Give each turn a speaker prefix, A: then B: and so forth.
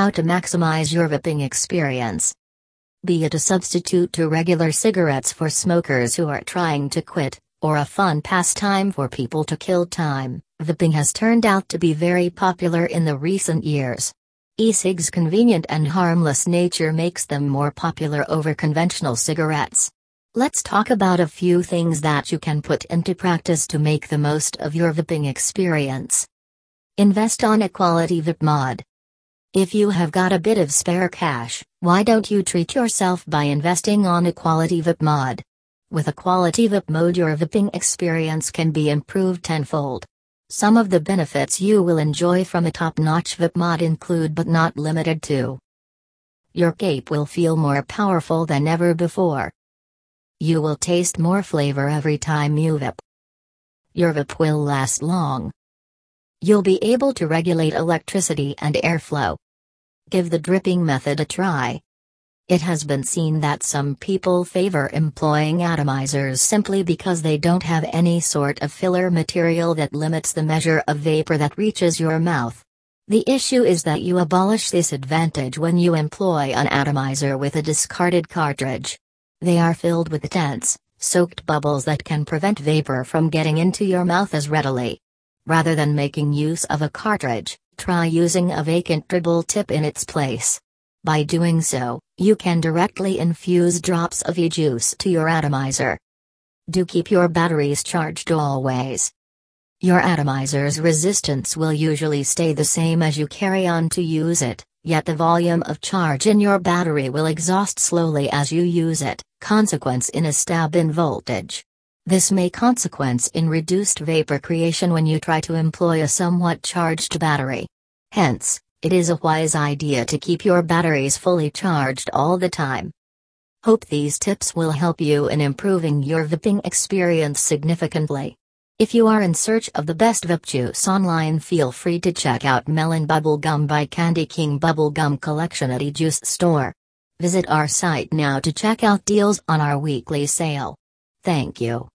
A: How to maximize your vaping experience. Be it a substitute to regular cigarettes for smokers who are trying to quit, or a fun pastime for people to kill time, vaping has turned out to be very popular in the recent years. E-cigs' convenient and harmless nature makes them more popular over conventional cigarettes. Let's talk about a few things that you can put into practice to make the most of your vaping experience. Invest on a quality vape mod. If you have got a bit of spare cash, why don't you treat yourself by investing on a quality vape mod? With a quality vape mode, your vaping experience can be improved tenfold. Some of the benefits you will enjoy from a top-notch vape mod include but not limited to Your vape will feel more powerful than ever before. You will taste more flavor every time you vape. Your vape will last long. You'll be able to regulate electricity and airflow. Give the dripping method a try. It has been seen that some people favor employing atomizers simply because they don't have any sort of filler material that limits the measure of vapor that reaches your mouth. The issue is that you abolish this advantage when you employ an atomizer with a discarded cartridge. They are filled with dense, soaked bubbles that can prevent vapor from getting into your mouth as readily. Rather than making use of a cartridge, try using a vacant dribble tip in its place. By doing so, you can directly infuse drops of e-juice to your atomizer. Do keep your batteries charged always. Your atomizer's resistance will usually stay the same as you carry on to use it, yet the volume of charge in your battery will exhaust slowly as you use it, consequence in a stab in voltage. This may consequence in reduced vapor creation when you try to employ a somewhat charged battery. Hence, it is a wise idea to keep your batteries fully charged all the time. Hope these tips will help you in improving your vaping experience significantly. If you are in search of the best vape juice online, feel free to check out Melon Bubble Gum by Candy King Bubble Gum Collection at eJuice Store. Visit our site now to check out deals on our weekly sale. Thank you.